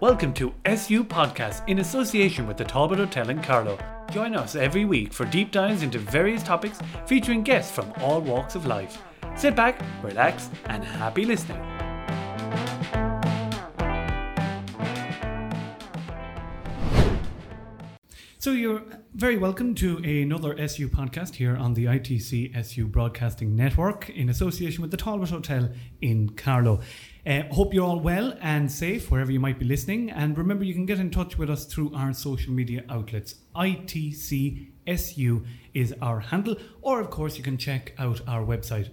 Welcome to SU Podcast in association with the Talbot Hotel in Carlow. Join us every week for deep dives into various topics featuring guests from all walks of life. Sit back, relax, and happy listening. Very welcome to another SU podcast here on the ITC SU Broadcasting Network in association with the Talbot Hotel in Carlow. Uh, hope you're all well and safe wherever you might be listening. And remember, you can get in touch with us through our social media outlets. ITCSU is our handle, or of course, you can check out our website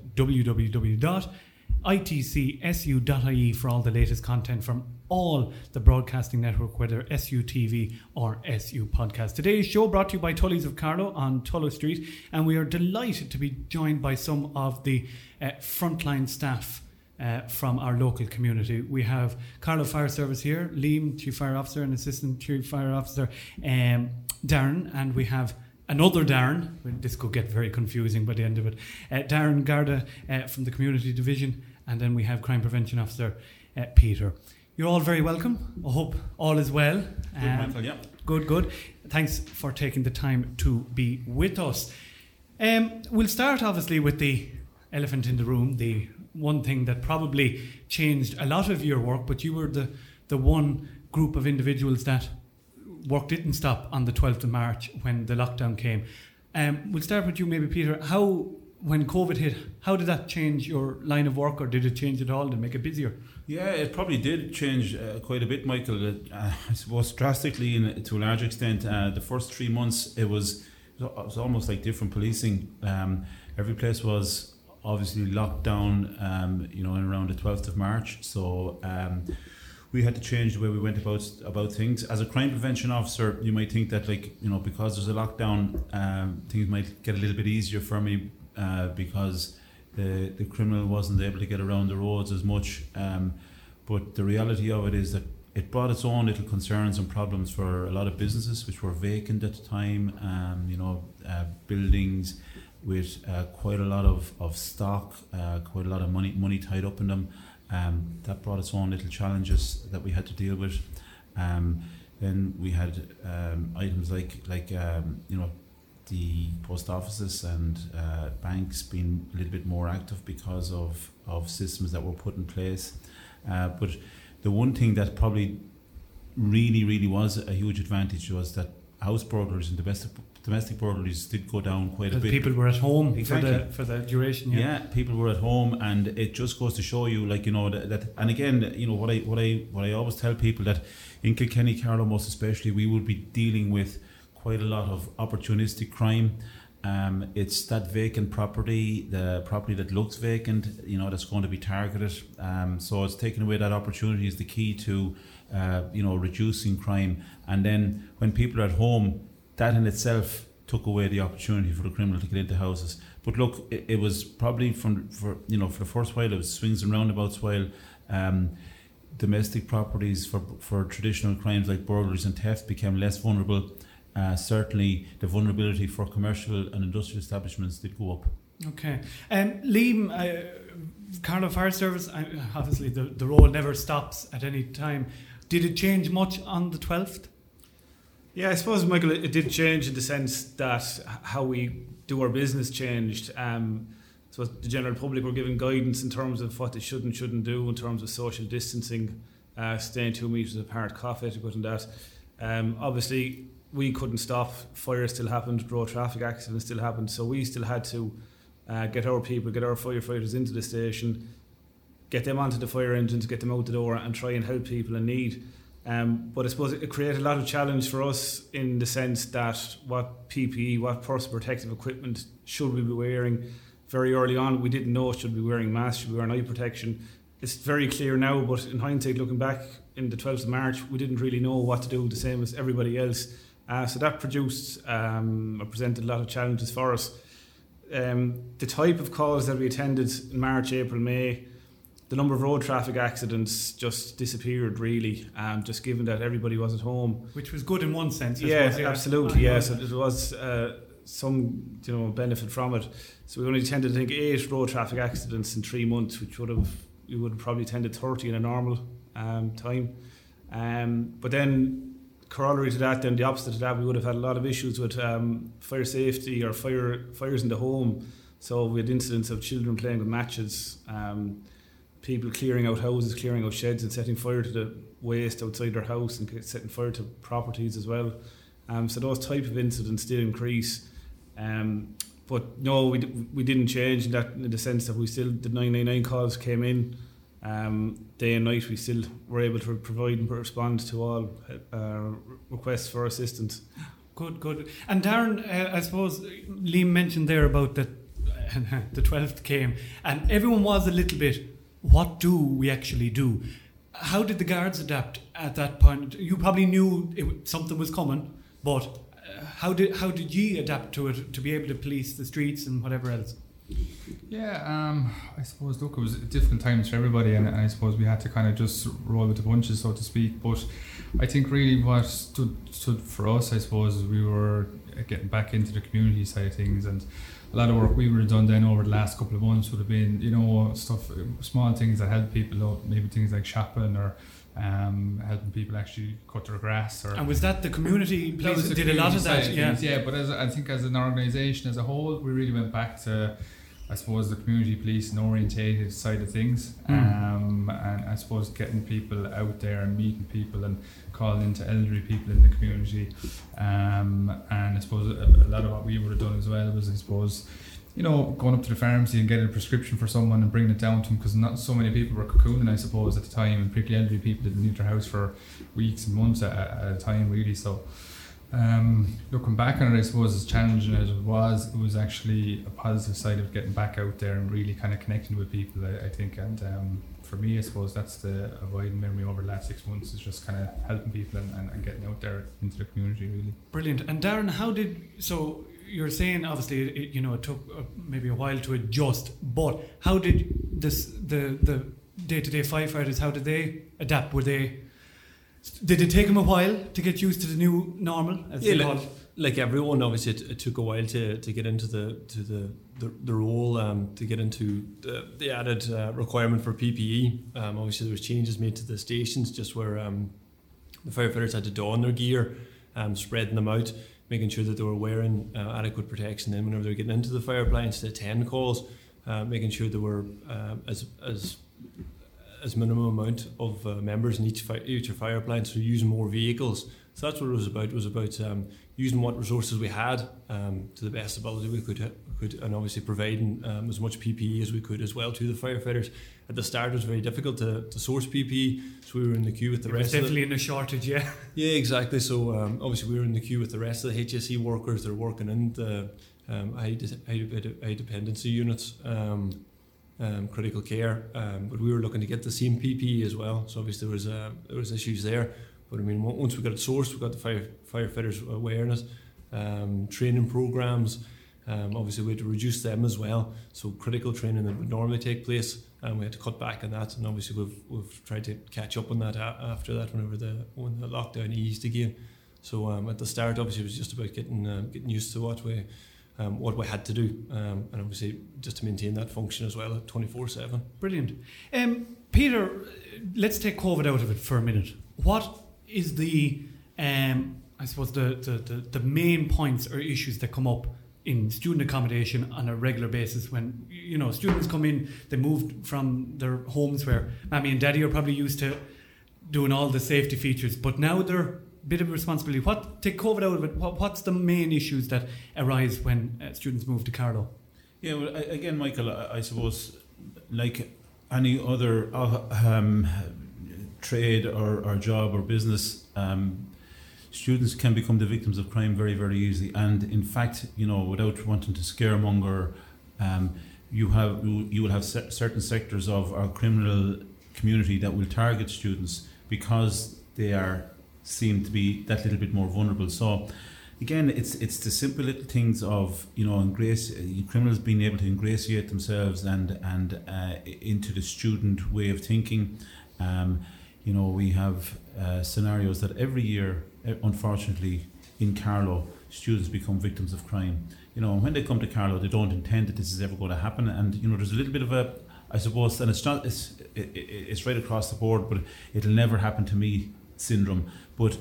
www.itcsu.ie for all the latest content from all the broadcasting network, whether SU TV or SU Podcast. Today's show brought to you by Tully's of Carlow on Tullow Street, and we are delighted to be joined by some of the uh, frontline staff. Uh, from our local community. We have Carlow Fire Service here, Liam, Chief Fire Officer, and Assistant Chief Fire Officer, um, Darren, and we have another Darren. This could get very confusing by the end of it. Uh, Darren Garda uh, from the Community Division, and then we have Crime Prevention Officer uh, Peter. You're all very welcome. I hope all is well. Good, um, Michael, yeah. Good, good. Thanks for taking the time to be with us. Um, we'll start obviously with the elephant in the room, the one thing that probably changed a lot of your work, but you were the, the one group of individuals that work didn't stop on the 12th of March when the lockdown came. Um, we'll start with you, maybe, Peter. How, when COVID hit, how did that change your line of work, or did it change at all to make it busier? Yeah, it probably did change uh, quite a bit, Michael. It, uh, I suppose drastically, in, to a large extent. Uh, the first three months, it was it was almost like different policing. Um, every place was obviously locked down, um, you know, around the 12th of March. So um, we had to change the way we went about about things. As a crime prevention officer, you might think that, like, you know, because there's a lockdown, um, things might get a little bit easier for me uh, because the the criminal wasn't able to get around the roads as much. Um, but the reality of it is that it brought its own little concerns and problems for a lot of businesses which were vacant at the time. Um, you know, uh, buildings with uh, quite a lot of, of stock, uh, quite a lot of money money tied up in them. Um, that brought its own little challenges that we had to deal with. Um, then we had um, items like like um, you know the post offices and uh, banks being a little bit more active because of, of systems that were put in place. Uh, but the one thing that probably really really was a huge advantage was that house burglars and domestic domestic burglaries did go down quite a bit. People were at home exactly. for the for the duration. Yeah. yeah, people were at home, and it just goes to show you, like you know, that, that. And again, you know what I what I what I always tell people that in Kilkenny, Carlow, most especially, we will be dealing with quite a lot of opportunistic crime. Um, it's that vacant property, the property that looks vacant, you know, that's going to be targeted. Um, so it's taking away that opportunity is the key to, uh, you know, reducing crime. And then when people are at home, that in itself took away the opportunity for the criminal to get into houses. But look, it, it was probably from for you know for the first while it was swings and roundabouts while um, domestic properties for for traditional crimes like burglaries and theft became less vulnerable. Uh, certainly, the vulnerability for commercial and industrial establishments did go up. Okay, um, Liam, uh, Carlow Fire Service. Obviously, the the role never stops at any time. Did it change much on the twelfth? Yeah, I suppose, Michael, it did change in the sense that how we do our business changed. Um, so the general public were given guidance in terms of what they should and shouldn't do in terms of social distancing, uh, staying two metres apart, cough etiquette and that. Um, obviously, we couldn't stop. Fire still happened, road traffic accidents still happened. So we still had to uh, get our people, get our firefighters into the station, get them onto the fire engines, get them out the door and try and help people in need. Um, but I suppose it created a lot of challenge for us in the sense that what PPE, what personal protective equipment should we be wearing? Very early on, we didn't know should we be wearing masks, should we wear eye protection. It's very clear now, but in hindsight, looking back in the 12th of March, we didn't really know what to do, the same as everybody else. Uh, so that produced um, or presented a lot of challenges for us. Um, the type of calls that we attended in March, April, May, the number of road traffic accidents just disappeared really um, just given that everybody was at home. Which was good in one sense yeah, yeah. absolutely yes yeah. so it was uh, some you know benefit from it. So we only tended to think eight road traffic accidents in three months which would have we would have probably tended 30 in a normal um, time. Um, but then, corollary to that, then the opposite to that, we would have had a lot of issues with um, fire safety or fire fires in the home. So we had incidents of children playing with matches, um, people clearing out houses, clearing out sheds, and setting fire to the waste outside their house and setting fire to properties as well. Um, so those type of incidents did increase. Um, but no, we, we didn't change in that in the sense that we still the 999 calls came in um, day and night. We still were able to provide and respond to all uh, requests for assistance. Good, good. And Darren, uh, I suppose Liam mentioned there about that the 12th came, and everyone was a little bit. What do we actually do? How did the guards adapt at that point? You probably knew it, something was coming, but uh, how did how did you adapt to it to be able to police the streets and whatever else? Yeah, um, I suppose look, it was difficult times for everybody, and, and, I suppose we had to kind of just roll with the punches, so to speak. But I think really what stood stood for us, I suppose, we were getting back into the community side of things, and a lot of work we would have done then over the last couple of months would have been, you know, stuff, small things that help people out, maybe things like shopping or um, helping people actually cut their grass. Or and was that the community place did a lot of that? Yeah, yeah. But as I think as an organisation as a whole, we really went back to. I suppose the community police and orientated side of things, mm. um, and I suppose getting people out there and meeting people and calling into elderly people in the community, um, and I suppose a, a lot of what we would have done as well was I suppose you know, going up to the pharmacy and getting a prescription for someone and bringing it down to them because not so many people were cocooning, I suppose, at the time, and particularly elderly people didn't leave their house for weeks and months at, at a time, really. So, um, looking back on it, I suppose as challenging as it was, it was actually a positive side of getting back out there and really kind of connecting with people. I, I think, and um, for me, I suppose that's the avoiding memory over the last six months is just kind of helping people and, and, and getting out there into the community, really. Brilliant. And Darren, how did so? you're saying obviously it, you know it took uh, maybe a while to adjust, but how did this the the day to day firefighters how did they adapt? Were they did it take them a while to get used to the new normal? yeah, like, like, everyone, obviously, it, it, took a while to, to get into the to the the, the role, um, to get into the, the added uh, requirement for PPE. Um, obviously, there was changes made to the stations, just where um, the firefighters had to don their gear, um, spreading them out making sure that they were wearing uh, adequate protection then whenever they were getting into the fire appliance to attend calls, uh, making sure they were uh, as as as minimum amount of uh, members in each fi- each fire appliance, so using more vehicles. So that's what it was about. It was about um, using what resources we had um, to the best ability we could, could and obviously providing um, as much PPE as we could as well to the firefighters. At the start, it was very difficult to, to source PPE, so we were in the queue with the it rest. definitely in a shortage, yeah. Yeah, exactly. So um, obviously, we were in the queue with the rest of the HSE workers. that are working in the um, high, high, high dependency units. Um, critical care, um, but we were looking to get the same PPE as well. So obviously there was uh, there was issues there. But I mean, once we got it sourced, we got the fire, firefighters awareness, um, training programs. Um, obviously, we had to reduce them as well. So critical training that would normally take place, and we had to cut back on that. And obviously, we've we've tried to catch up on that after that, whenever the when the lockdown eased again. So um, at the start, obviously, it was just about getting uh, getting used to what we um, what we had to do, um, and obviously just to maintain that function as well twenty four seven. Brilliant, um, Peter. Let's take COVID out of it for a minute. What is the um, I suppose the, the, the, the main points or issues that come up in student accommodation on a regular basis when you know students come in they moved from their homes where mommy and daddy are probably used to doing all the safety features but now they're bit of responsibility what take covid out of it what, what's the main issues that arise when uh, students move to carlow yeah well again michael i, I suppose like any other uh, um, trade or, or job or business, um, students can become the victims of crime very, very easily. And in fact, you know, without wanting to scaremonger, um, you have you will have certain sectors of our criminal community that will target students because they are seem to be that little bit more vulnerable. So again, it's it's the simple little things of you know ingrace criminals being able to ingratiate themselves and and uh, into the student way of thinking. Um, you know, we have uh, scenarios that every year, eh, unfortunately, in Carlow, students become victims of crime. You know, when they come to Carlow, they don't intend that this is ever going to happen, and you know, there's a little bit of a, I suppose, and it's not, it's, it, it's right across the board, but it'll never happen to me syndrome, but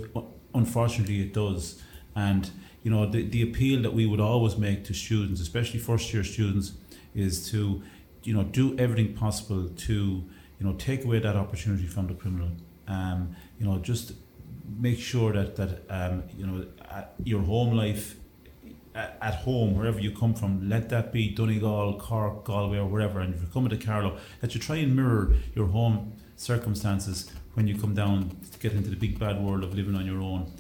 unfortunately it does. And you know the, the appeal that we would always make to students, especially first year students, is to you know do everything possible to you know take away that opportunity from the criminal. Um, you know just make sure that that um, you know your home life at home, wherever you come from, let that be Donegal, Cork, Galway, or wherever. And if you're coming to Carlow, that you try and mirror your home circumstances when you come down to get into the big bad world of living on your own.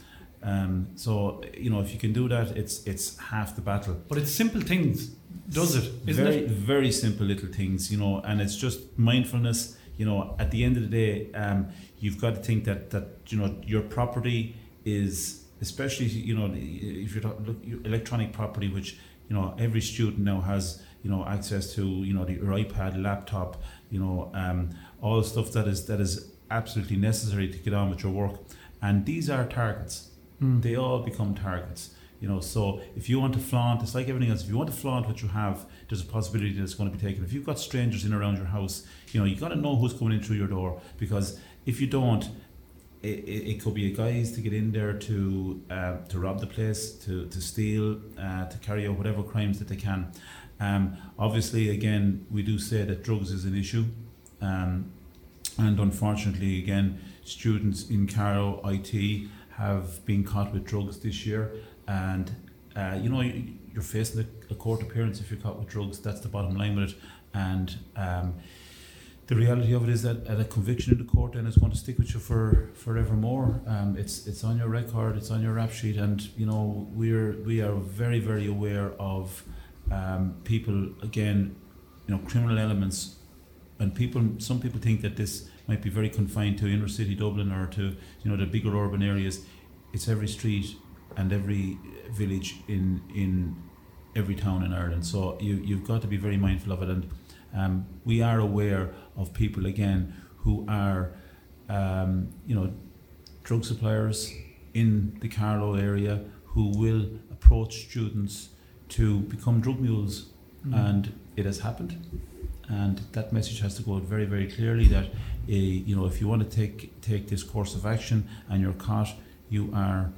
Um, so you know, if you can do that, it's it's half the battle. But it's simple things, does it? Isn't very, it? Very simple little things, you know, and it's just mindfulness. You know, at the end of the day, um, you've got to think that that you know your property is, especially you know, if you're talking electronic property, which you know every student now has you know access to you know the, iPad, laptop, you know, um, all the stuff that is that is absolutely necessary to get on with your work, and these are targets Mm. They all become targets. You know, so if you want to flaunt, it's like everything else. If you want to flaunt what you have, there's a possibility that it's going to be taken. If you've got strangers in around your house, you know, you got to know who's coming in through your door because if you don't, it, it, it could be a guys to get in there to uh, to rob the place, to to steal, uh, to carry out whatever crimes that they can. Um, obviously, again, we do say that drugs is an issue, um, and unfortunately, again, students in Carlow IT have been caught with drugs this year, and uh, you know you're facing a, court appearance if you're caught with drugs. That's the bottom line with it, and. Um, the reality of it is that at a conviction in the court, then it's going to stick with you for forevermore. Um, it's it's on your record, it's on your rap sheet, and you know we're we are very very aware of um, people again, you know, criminal elements, and people. Some people think that this might be very confined to inner city Dublin or to you know the bigger urban areas. It's every street and every village in in every town in Ireland. So you you've got to be very mindful of it, and um, we are aware of people again who are um, you know drug suppliers in the Carlow area who will approach students to become drug mules, mm. and it has happened. And that message has to go out very, very clearly that uh, you know, if you want to take take this course of action and you're caught, you are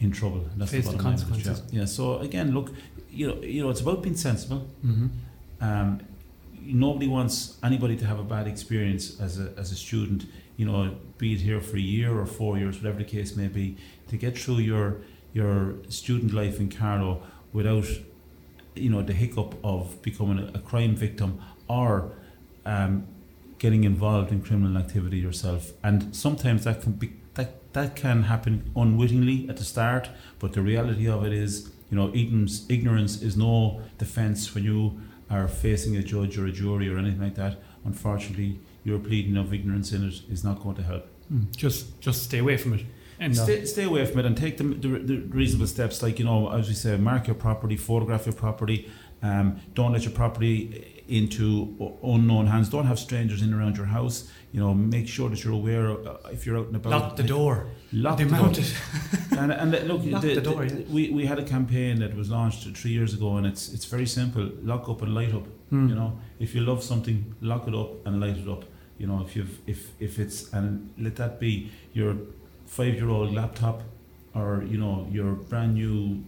in trouble. That's Face the, the consequences. Yeah. yeah. So again, look, you know, you know, it's about being sensible. Mm-hmm. Um, nobody wants anybody to have a bad experience as a as a student. You know, be it here for a year or four years, whatever the case may be, to get through your your student life in Carlow without, you know, the hiccup of becoming a, a crime victim or um, getting involved in criminal activity yourself. And sometimes that can be that that can happen unwittingly at the start, but the reality of it is, you know, ignorance, ignorance is no defense when you are facing a judge or a jury or anything like that. Unfortunately, your pleading of ignorance in it is not going to help. Mm, just just stay away from it. And stay, stay away from it and take the, the, the reasonable steps, like you know, as we say, mark your property, photograph your property. Um, don't let your property into unknown hands. Don't have strangers in around your house. You know, make sure that you're aware of, uh, if you're out and about. Lock the door. Lock the door. and, and look, lock the, the door, yeah. we, we had a campaign that was launched three years ago, and it's it's very simple: lock up and light up. Mm. You know, if you love something, lock it up and light it up. You know, if you've if if it's and let that be your five year old laptop, or you know your brand new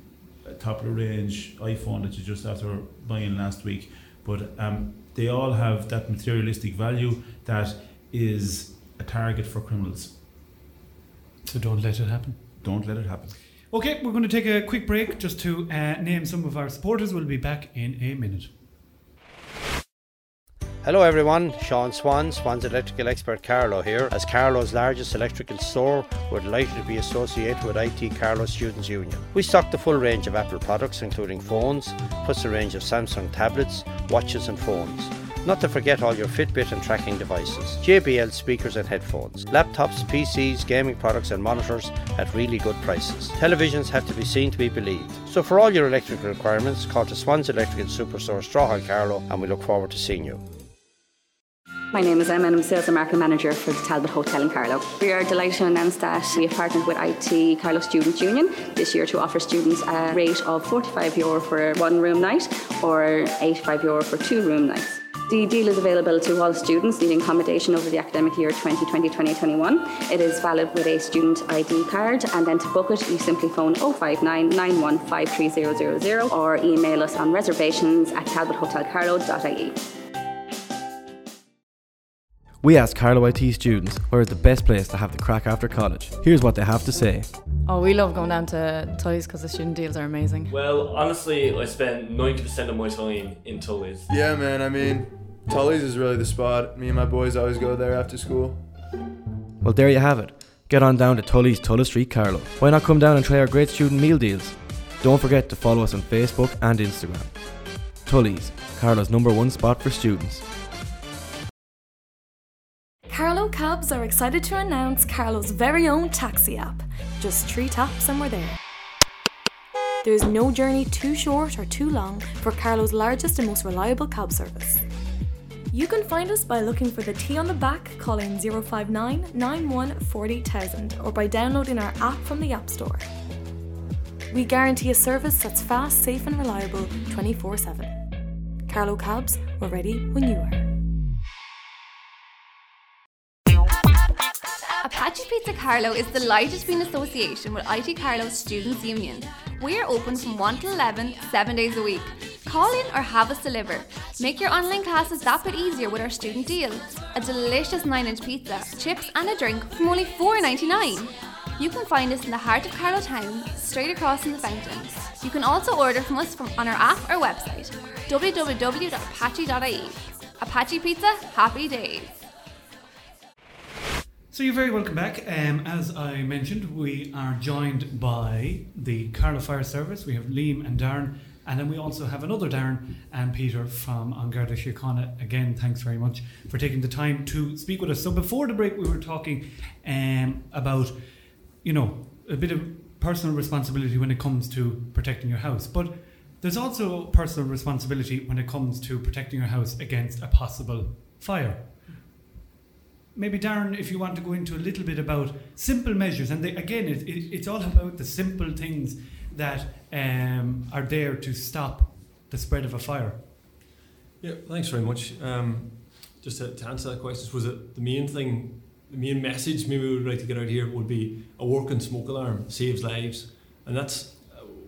uh, top of the range iPhone that you just after buying last week but um, they all have that materialistic value that is a target for criminals. So don't let it happen. Don't let it happen. Okay, we're going to take a quick break just to uh, name some of our supporters. We'll be back in a minute. Hello everyone, Sean Swan, Swan's electrical expert Carlow here. As Carlow's largest electrical store, we're delighted to be associated with IT Carlow Students Union. We stock the full range of Apple products including phones, plus a range of Samsung tablets, watches and phones. Not to forget all your Fitbit and tracking devices, JBL speakers and headphones, laptops, PCs, gaming products and monitors at really good prices. Televisions have to be seen to be believed. So for all your electrical requirements, call to Swans Electrical Superstore Strawhall Carlow and we look forward to seeing you. My name is Emma and I'm Sales and Marketing Manager for the Talbot Hotel in Carlow. We are delighted to announce that we have partnered with IT Carlow Students Union this year to offer students a rate of €45 Euro for one room night or €85 Euro for two room nights. The deal is available to all students needing accommodation over the academic year 2020-2021. It is valid with a student ID card and then to book it you simply phone 059 915300 or email us on reservations at talbothotelcarlow.ie. We asked Carlow IT students where is the best place to have the crack after college. Here's what they have to say. Oh, we love going down to Tully's because the student deals are amazing. Well, honestly, I spend 90% of my time in Tully's. Yeah, man, I mean, Tully's is really the spot. Me and my boys always go there after school. Well, there you have it. Get on down to Tully's Tullow Street, Carlow. Why not come down and try our great student meal deals? Don't forget to follow us on Facebook and Instagram. Tully's, Carlow's number one spot for students. Carlow Cabs are excited to announce Carlow's very own taxi app. Just three taps and we're there. There's no journey too short or too long for Carlow's largest and most reliable cab service. You can find us by looking for the T on the back, calling 059 91 40000 or by downloading our app from the App Store. We guarantee a service that's fast, safe, and reliable 24 7. Carlow Cabs, we're ready when you are. Apache Pizza Carlow is delighted to be in association with IT Carlow Students Union. We are open from 1 to 11, 7 days a week. Call in or have us deliver. Make your online classes that bit easier with our student deal. A delicious 9 inch pizza, chips, and a drink from only $4.99. You can find us in the heart of Carlow Town, straight across from the fountains. You can also order from us from on our app or website, www.apache.ie. Apache Pizza, happy days. So you're very welcome back. Um, as I mentioned, we are joined by the Carlow Fire Service. We have Liam and Darren, and then we also have another Darren and Peter from An Garda Síochána. Again, thanks very much for taking the time to speak with us. So before the break, we were talking um, about, you know, a bit of personal responsibility when it comes to protecting your house, but there's also personal responsibility when it comes to protecting your house against a possible fire maybe Darren, if you want to go into a little bit about simple measures, and they, again, it, it, it's all about the simple things that um, are there to stop the spread of a fire. Yeah, thanks very much. Um, just to, to, answer that question, was it the main thing, the main message maybe we would like to get out here would be a working smoke alarm saves lives, and that's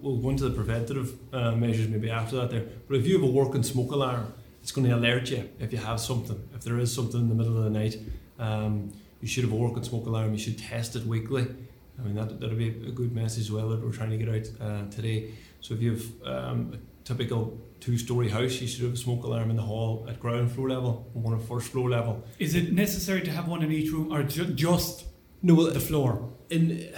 we'll go into the preventative uh, measures maybe after that there. But if you have a working smoke alarm, it's going to alert you if you have something, if there is something in the middle of the night. Um, you should have a working smoke alarm. You should test it weekly. I mean that that'll be a good message as well that we're trying to get out uh, today. So if you have um, a typical two-story house, you should have a smoke alarm in the hall at ground floor level and one at first floor level. Is it necessary to have one in each room, or ju- just no well, the floor? In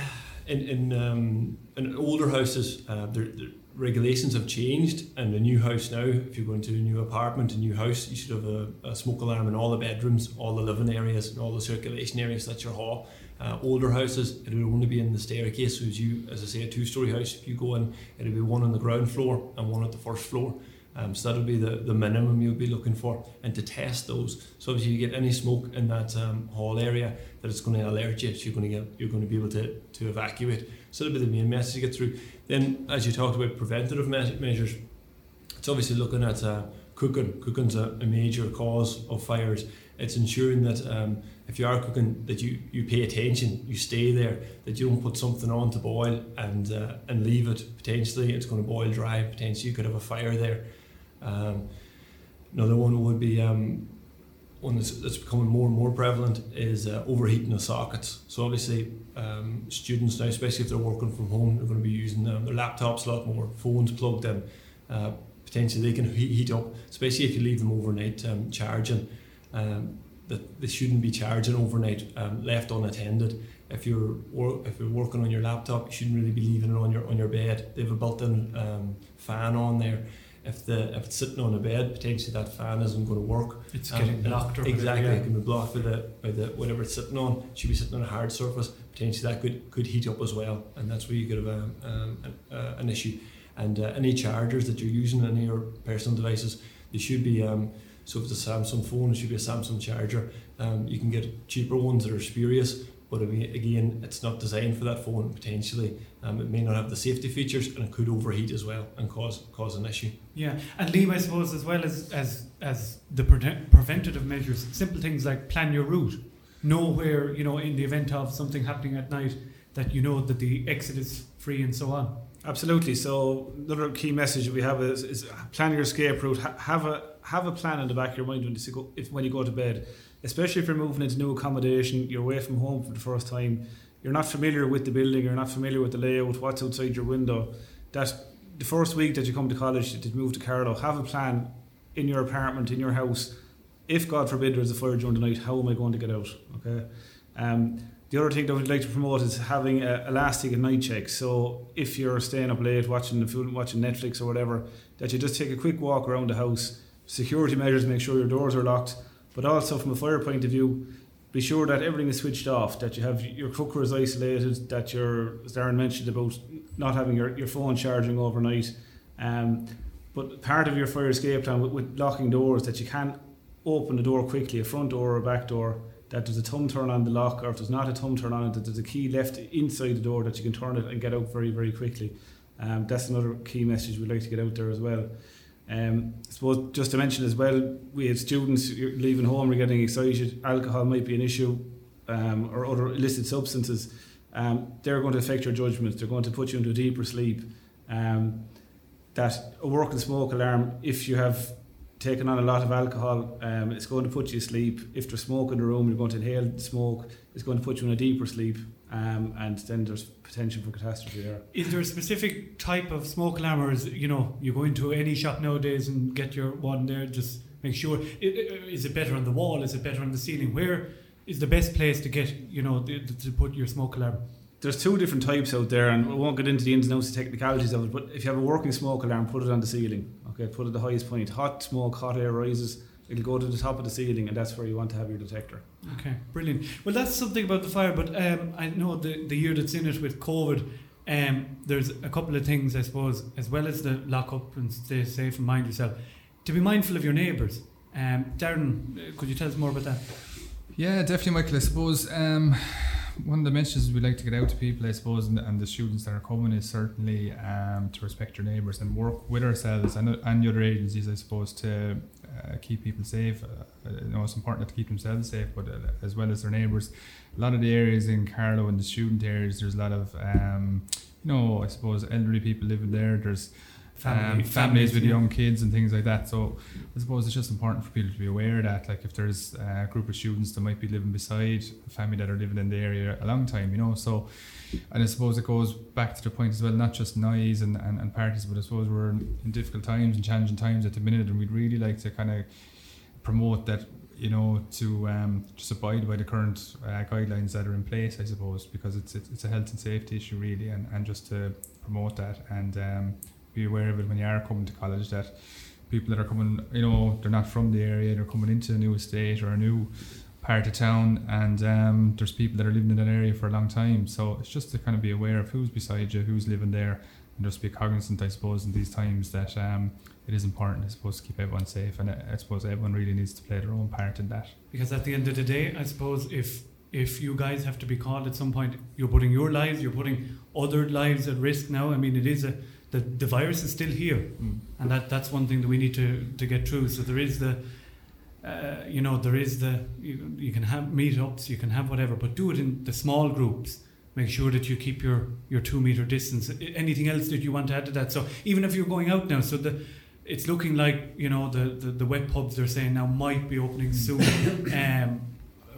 in in, um, in older houses, uh, there, there regulations have changed and a new house now if you go into a new apartment a new house you should have a, a, smoke alarm in all the bedrooms all the living areas and all the circulation areas that's your hall uh, older houses it would only be in the staircase so as you as i say a two-story house if you go in it'll be one on the ground floor and one at the first floor um, so that'll be the, the minimum you'll be looking for and to test those so if you get any smoke in that um, hall area that it's going to alert you so you're going to get you're going to be able to, to evacuate so that'll be the main message to get through then, as you talked about preventative me- measures, it's obviously looking at uh, cooking. Cooking's a, a major cause of fires. It's ensuring that um, if you are cooking, that you, you pay attention, you stay there, that you don't put something on to boil and uh, and leave it. Potentially, it's going to boil dry. Potentially, you could have a fire there. Um, another one would be um, one that's, that's becoming more and more prevalent is uh, overheating of sockets. So obviously, um, students now, especially if they're working from home, they're going to be using um, their laptops a lot more, phones plugged in. Uh, potentially, they can heat, up, especially if you leave them overnight um, charging. Um, that they shouldn't be charging overnight, um, left unattended. If you're wor- if you're working on your laptop, you shouldn't really be leaving it on your on your bed. They have a built-in um, fan on there if the if it's sitting on a bed, potentially that fan isn't going to work. It's um, getting blocked. Or exactly, yeah. it can be blocked by the by the whatever it's sitting on. It should be sitting on a hard surface. Potentially that could could heat up as well, and that's where you could have a, um, an, uh, an issue. And uh, any chargers that you're using in your personal devices, they should be. Um, so if it's a Samsung phone, it should be a Samsung charger. Um, you can get cheaper ones that are spurious, But I mean, again, it's not designed for that phone potentially. Um, it may not have the safety features and it could overheat as well and cause cause an issue. Yeah, and Liam, I suppose as well as as as the pre- preventative measures, simple things like plan your route, know where you know in the event of something happening at night that you know that the exit is free and so on. Absolutely. So another key message that we have is, is plan your escape route. Ha- have a have a plan in the back of your mind when you go if when you go to bed, especially if you're moving into new accommodation, you're away from home for the first time, you're not familiar with the building, you're not familiar with the layout, what's outside your window. That the first week that you come to college, to move to Carlow, have a plan in your apartment, in your house. If God forbid there's a fire during the night, how am I going to get out? Okay. Um, the other thing that we'd like to promote is having a, a last ticket night check. So if you're staying up late watching the film, watching Netflix or whatever, that you just take a quick walk around the house. Security measures, make sure your doors are locked, but also from a fire point of view, be sure that everything is switched off, that you have your cooker is isolated, that your as Darren mentioned about not having your, your phone charging overnight. Um, but part of your fire escape plan with, with locking doors that you can open the door quickly, a front door or a back door, that there's a thumb turn on the lock, or if there's not a thumb turn on it, that there's a key left inside the door that you can turn it and get out very, very quickly. Um, that's another key message we'd like to get out there as well. Um, I suppose just to mention as well, we had students leaving home, we're getting excited, alcohol might be an issue, um, or other illicit substances. Um, they're going to affect your judgment, they're going to put you into a deeper sleep. Um, that a working smoke alarm, if you have taken on a lot of alcohol, um, it's going to put you asleep. If there's smoke in the room, you're going to inhale smoke. It's going to put you in a deeper sleep, um, and then there's potential for catastrophe there. Is there a specific type of smoke alarm, or is you know you go into any shop nowadays and get your one there? Just make sure. Is it better on the wall? Is it better on the ceiling? Where is the best place to get you know to put your smoke alarm? There's two different types out there, and we won't get into the ins and outs, the technicalities of it. But if you have a working smoke alarm, put it on the ceiling Okay, put it at the highest point. Hot smoke, hot air rises. It'll go to the top of the ceiling, and that's where you want to have your detector. Okay, brilliant. Well, that's something about the fire, but um, I know the the year that's in it with COVID. Um, there's a couple of things, I suppose, as well as the lock up and stay safe and mind yourself, to be mindful of your neighbours. Um, Darren, uh, could you tell us more about that? Yeah, definitely, Michael. I suppose um, one of the messages we like to get out to people, I suppose, and, and the students that are coming is certainly um, to respect your neighbours and work with ourselves and, and the other agencies, I suppose, to uh, keep people safe. Uh, you know, it's important to keep themselves safe, but uh, as well as their neighbours. A lot of the areas in Carlow and the student areas, there's a lot of, um, you know, I suppose elderly people living there. There's Family, um, families, with yeah. young kids and things like that. So I suppose it's just important for people to be aware of that. Like if there's a group of students that might be living beside a family that are living in the area a long time, you know. So and I suppose it goes back to the point as well, not just noise and, and, and parties, but I suppose we're in difficult times and challenging times at the minute, and we'd really like to kind of promote that you know, to um, just abide by the current uh, guidelines that are in place, I suppose, because it's, it's, it's a health and safety issue really, and, and just to promote that and um, be aware of it when you are coming to college that people that are coming, you know, they're not from the area, they're coming into a new estate or a new part of town, and um, there's people that are living in that area for a long time. So it's just to kind of be aware of who's beside you, who's living there, and just be cognizant, I suppose, in these times that um, it is important, I suppose, to keep everyone safe, and I suppose everyone really needs to play their own part in that. Because at the end of the day, I suppose if if you guys have to be called at some point, you're putting your lives, you're putting other lives at risk now. I mean, it is a the, the virus is still here, mm. and that that's one thing that we need to to get through. So there is the, uh, you know, there is the you, you can have meetups, you can have whatever, but do it in the small groups. Make sure that you keep your your two meter distance. Anything else that you want to add to that? So even if you're going out now, so the it's looking like you know the the, the wet pubs they're saying now might be opening soon. um,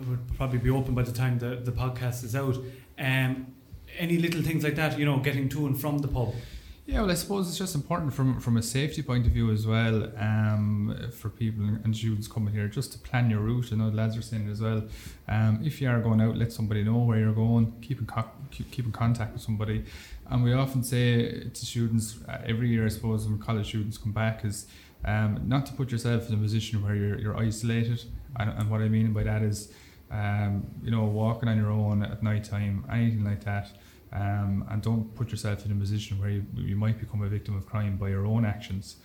would probably be open by the time the the podcast is out. Um, any little things like that, you know, getting to and from the pub. Yeah, well, I suppose it's just important from from a safety point of view as well, um, for people and students coming here, just to plan your route. I know the lads are saying as well. Um, if you are going out, let somebody know where you're going. Keep in co- keep, in contact with somebody. And we often say to students uh, every year, I suppose, when college students come back, is um, not to put yourself in a position where you're you're isolated. And, and what I mean by that is, um, you know, walking on your own at night time, anything like that um, and don't put yourself in a position where you, you might become a victim of crime by your own actions.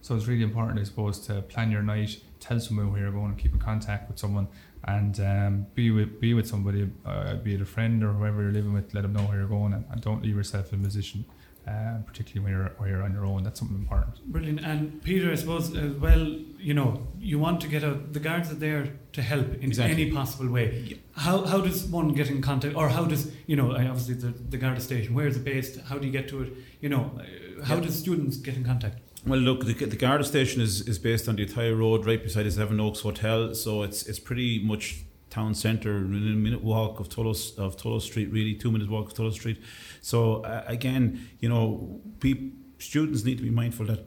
So it's really important, I suppose, to plan your night, tell someone where you're going, and keep in contact with someone, and um, be with be with somebody, uh, be it a friend or whoever you're living with. Let them know where you're going, and, and don't leave yourself in a position, uh, particularly when you're when you're on your own. That's something important. Brilliant. And Peter, I suppose as well, you know, you want to get out. The guards are there to help in Exactly. any possible way. How how does one get in contact, or how does you know? Obviously, the the Garda station. Where is it based? How do you get to it? You know, uh, how Yeah. does students get in contact? Well, look, the, the Garda station is, is based on the Athy road right beside the Seven Oaks Hotel, so it's it's pretty much town centre, within a minute walk of Tullow of Tullow Street, really two minutes walk of Tullow Street. So uh, again, you know, peop, students need to be mindful that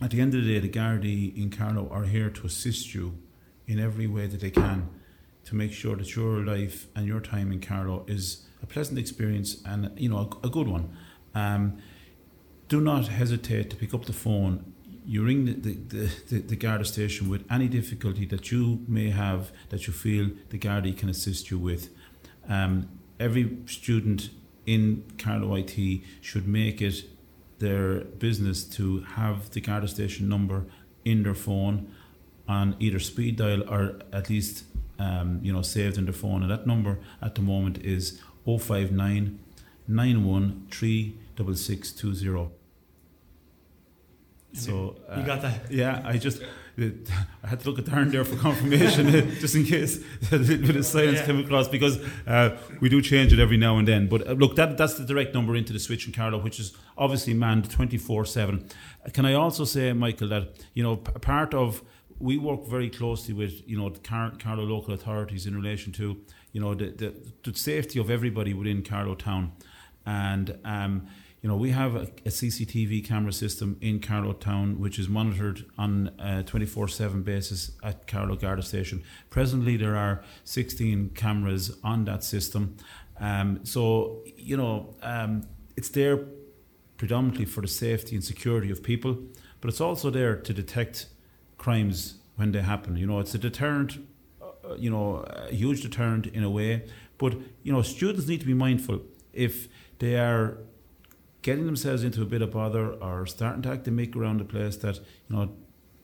at the end of the day, the Gardaí in Carlow are here to assist you in every way that they can to make sure that your life and your time in Carlow is a pleasant experience and you know a, a good one. Um, do not hesitate to pick up the phone. You ring the, the, the, the, Garda station with any difficulty that you may have that you feel the Gardaí can assist you with. Um, every student in Carlow IT should make it their business to have the Garda station number in their phone on either speed dial or at least um, you know saved in their phone. And that number at the moment is 059 913 6620. So You got that? uh, Yeah, I just I had to look at Darren there for confirmation, just in case a little bit of silence Yeah. came across because uh, we do change it every now and then. But uh, look, that that's the direct number into the switch in Carlow, which is obviously manned twenty four seven. Can I also say, Michael, that you know p- part of we work very closely with you know the Car- Carlow local authorities in relation to you know the, the, the safety of everybody within Carlow town, and um, you know we have a, a CCTV camera system in Carlow town which is monitored on a twenty four seven basis at Carlow Garda station. Presently, there are sixteen cameras on that system, um, so you know um, it's there predominantly for the safety and security of people, but it's also there to detect crimes when they happen. You know, it's a deterrent, uh, you know, a huge deterrent in a way. But, you know, students need to be mindful if they are getting themselves into a bit of bother or starting to act and make around the place that, you know,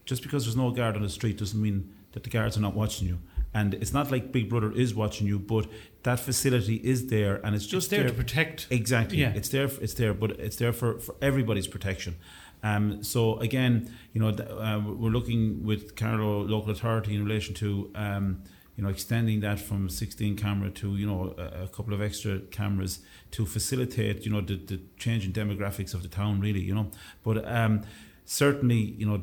just because there's no guard on the street doesn't mean that the guards are not watching you. And it's not like Big Brother is watching you, but that facility is there, and it's just there to protect. Exactly. Yeah. It's there. It's there, but it's there for, for everybody's protection. Um, so again, you know, uh, we're looking with Carlow local authority in relation to um, you know extending that from 16 camera to you know a, a couple of extra cameras to facilitate you know the, the changing demographics of the town really you know but um, certainly you know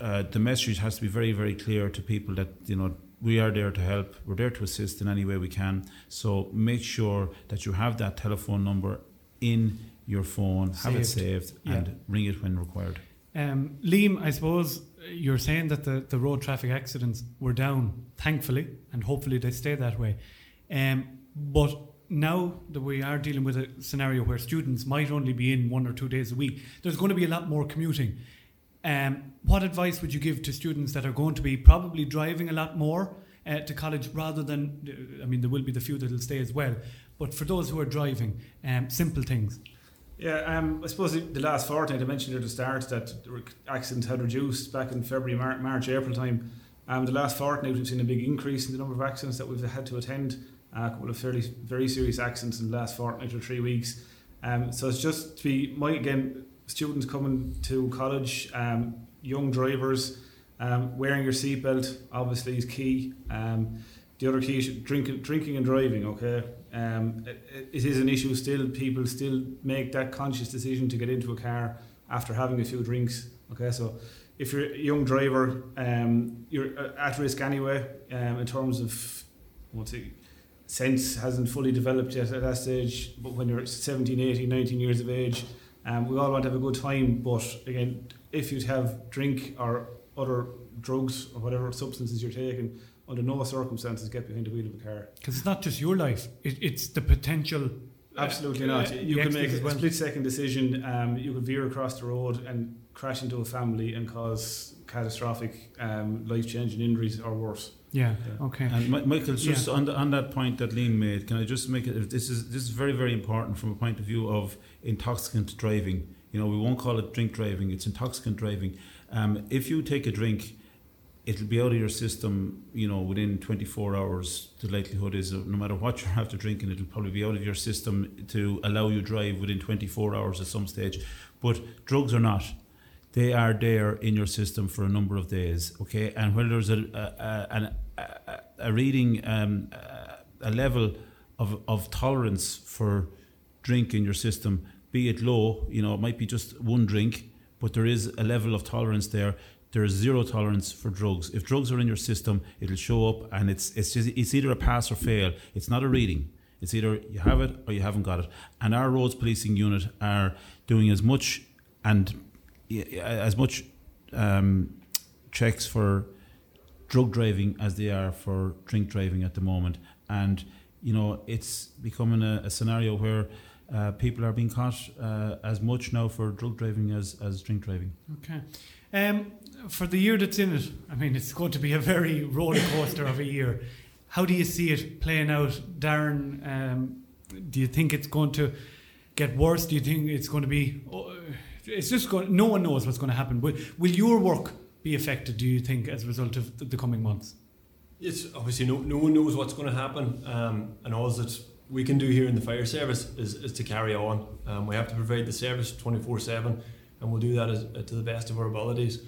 uh, the message has to be very very clear to people that you know we are there to help we're there to assist in any way we can so make sure that you have that telephone number in your phone have it Saved. saved Yeah. and ring it when required Um, Liam, I suppose you're saying that the, the road traffic accidents were down, thankfully, and hopefully they stay that way. Um, but now that we are dealing with a scenario where students might only be in one or two days a week, there's going to be a lot more commuting. Um, what advice would you give to students that are going to be probably driving a lot more uh, to college rather than, I mean, there will be the few that will stay as well, but for those who are driving, um, simple things. Yeah, um, I suppose the- last fortnight I mentioned at the start that accidents had reduced back in February, Mar- March, April time. Um, the last fortnight we've seen a big increase in the number of accidents that we've had to attend. Uh, a couple of fairly very serious accidents in the last fortnight or three weeks. Um, so it's just to be my again students coming to college, um, young drivers, um, wearing your seatbelt obviously is key. Um, the other key is drinking, drinking and driving. Okay, um, it, it is an issue still. People still make that conscious decision to get into a car after having a few drinks. Okay, so if you're a young driver, um, you're uh, at risk anyway um, in terms of what's it, sense hasn't fully developed yet at that stage. But when you're 17, 18, 19 years of age, um, we all want to have a good time. But again, if you have drink or other drugs or whatever substances you're taking, under no circumstances get behind the wheel of a car. Because it's not just your life; it, it's the potential. uh, Absolutely uh, not. You can make a well. split second decision. Um, you could veer across the road and crash into a family and cause catastrophic, um, life changing injuries or worse. Yeah. Okay. And Mi- Michael, just Yeah. on, the, on that point that Liam made, can I just make it? This is this is very very important from a point of view of intoxicant driving. You know, we won't call it drink driving; it's intoxicant driving. Um, if you take a drink it'll be out of your system, you know, within 24 hours. The likelihood is, no matter what you're after drinking, it'll probably be out of your system to allow you drive within 24 hours at some stage. But drugs are not. They are there in your system for a number of days, okay? And when there's a a, a, a, a reading, um, a level of, of tolerance for drink in your system, be it low, you know, it might be just one drink, but there is a level of tolerance there there is zero tolerance for drugs. If drugs are in your system, it'll show up, and it's it's just it's either a pass or fail. It's not a reading. It's either you have it or you haven't got it. And our roads policing unit are doing as much and as much um, checks for drug driving as they are for drink driving at the moment. And you know, it's becoming a, a scenario where uh, people are being caught uh, as much now for drug driving as, as drink driving. Okay. Um, for the year that's in it, I mean, it's going to be a very roller coaster of a year. How do you see it playing out, Darren? Um, do you think it's going to get worse? Do you think it's going to be? Oh, it's just going. No one knows what's going to happen. Will your work be affected? Do you think as a result of the coming months? It's obviously no, no one knows what's going to happen, um, and all that we can do here in the fire service is, is to carry on. Um, we have to provide the service twenty four seven, and we'll do that as, to the best of our abilities.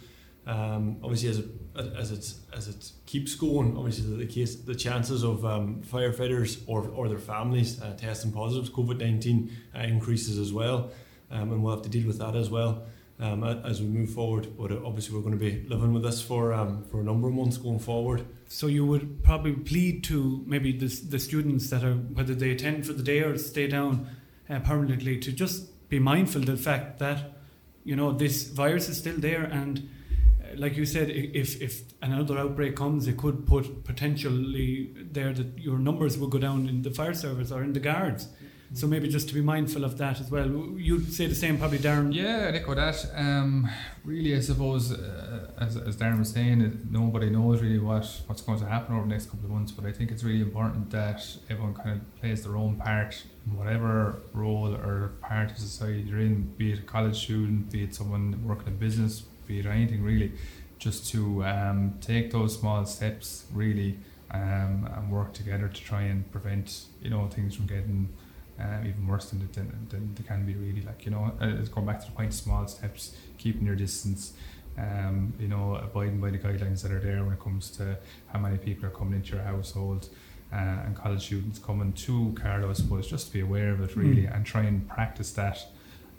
Um, obviously, as it as it as it keeps going, obviously the case the chances of um, firefighters or, or their families uh, testing positive COVID nineteen uh, increases as well, um, and we'll have to deal with that as well um, as we move forward. But uh, obviously, we're going to be living with this for um, for a number of months going forward. So you would probably plead to maybe the the students that are whether they attend for the day or stay down uh, permanently to just be mindful of the fact that you know this virus is still there and like you said, if if another outbreak comes, it could put potentially there that your numbers will go down in the fire service or in the guards. So maybe just to be mindful of that as well. You'd say the same, probably, Darren. Yeah, I'd echo that. Um, really, I suppose, uh, as, as Darren was saying, nobody knows really what, what's going to happen over the next couple of months. But I think it's really important that everyone kind of plays their own part, in whatever role or part of society you're in. Be it a college student, be it someone working in business, be or anything really, just to um, take those small steps really um, and work together to try and prevent you know things from getting um, even worse than, than, than they can be really like you know uh, it's going back to the point small steps keeping your distance um, you know abiding by the guidelines that are there when it comes to how many people are coming into your household uh, and college students coming to Carlow I suppose just to be aware of it really mm. and try and practice that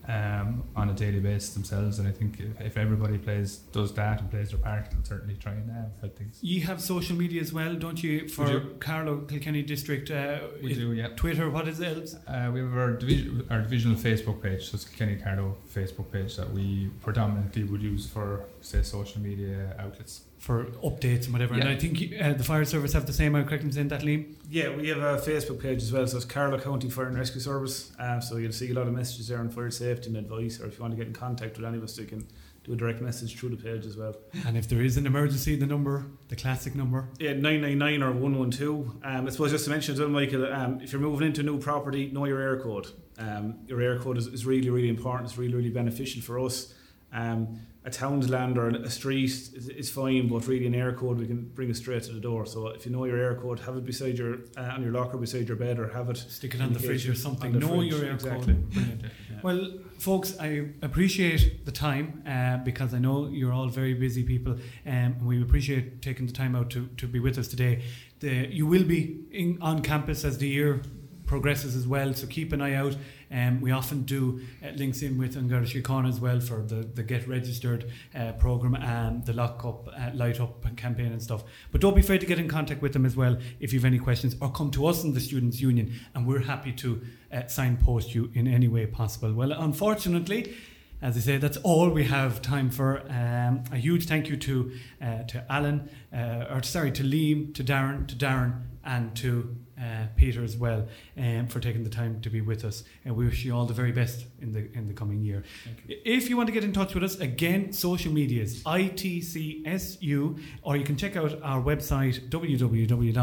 um, on a daily basis themselves. And I think if, if, everybody plays does that and plays their part, it'll certainly try and uh, help things. You have social media as well, don't you? For do. Carlow Kilkenny District, uh, we do. Yeah. Twitter. What is it? Uh, we have our division, our divisional Facebook page. So it's Kilkenny Carlow Facebook page that we predominantly would use for say social media outlets for updates and whatever. Yeah. And I think uh, the fire service have the same. I'm correct in saying that, Liam? Yeah, we have a Facebook page as well. So it's Carlow County Fire and Rescue Service. Um, so you'll see a lot of messages there on fire safety and advice. Or if you want to get in contact with any of us, you can do a direct message through the page as well. And if there is an emergency, the number, the classic number? Yeah, 999 or 112. Um, I suppose just to mention as well, Michael, um, if you're moving into a new property, know your Eircode. Um, your Eircode is, is really, really important. It's really, really beneficial for us. Um, a townland or a street is, is, fine, but really an Eircode we can bring it straight to the door. So if you know your Eircode, have it beside your uh, on your locker beside your bed, or have it stick it on the fridge or something. Know fridge. your air exactly. code. Well, folks, I appreciate the time uh, because I know you're all very busy people, um, and we appreciate taking the time out to, to be with us today. The, you will be in, on campus as the year progresses as well. So keep an eye out. Um, we often do uh, links in with An Garda Síochána as well for the, the Get Registered uh, program and the Lock Up, uh, Light Up campaign and stuff. But don't be afraid to get in contact with them as well if you have any questions or come to us in the Students' Union and we're happy to uh, signpost you in any way possible. Well, unfortunately, as I say, that's all we have time for. Um, a huge thank you to uh, to Alan, uh, or sorry, to Liam, to Darren, to Darren, and to uh, Peter as well, um, for taking the time to be with us. And we wish you all the very best in the in the coming year. If you want to get in touch with us, again, social medias, ITCSU, or you can check out our website, www.itcsu.ie.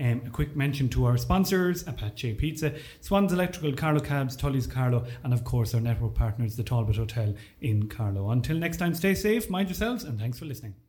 Um, a quick mention to our sponsors, Apache Pizza, Swans Electrical, Carlow Cabs, Tully's Carlow, and of course our network partners, the Talbot Hotel in Carlow. Until next time, stay safe, mind yourselves, and thanks for listening.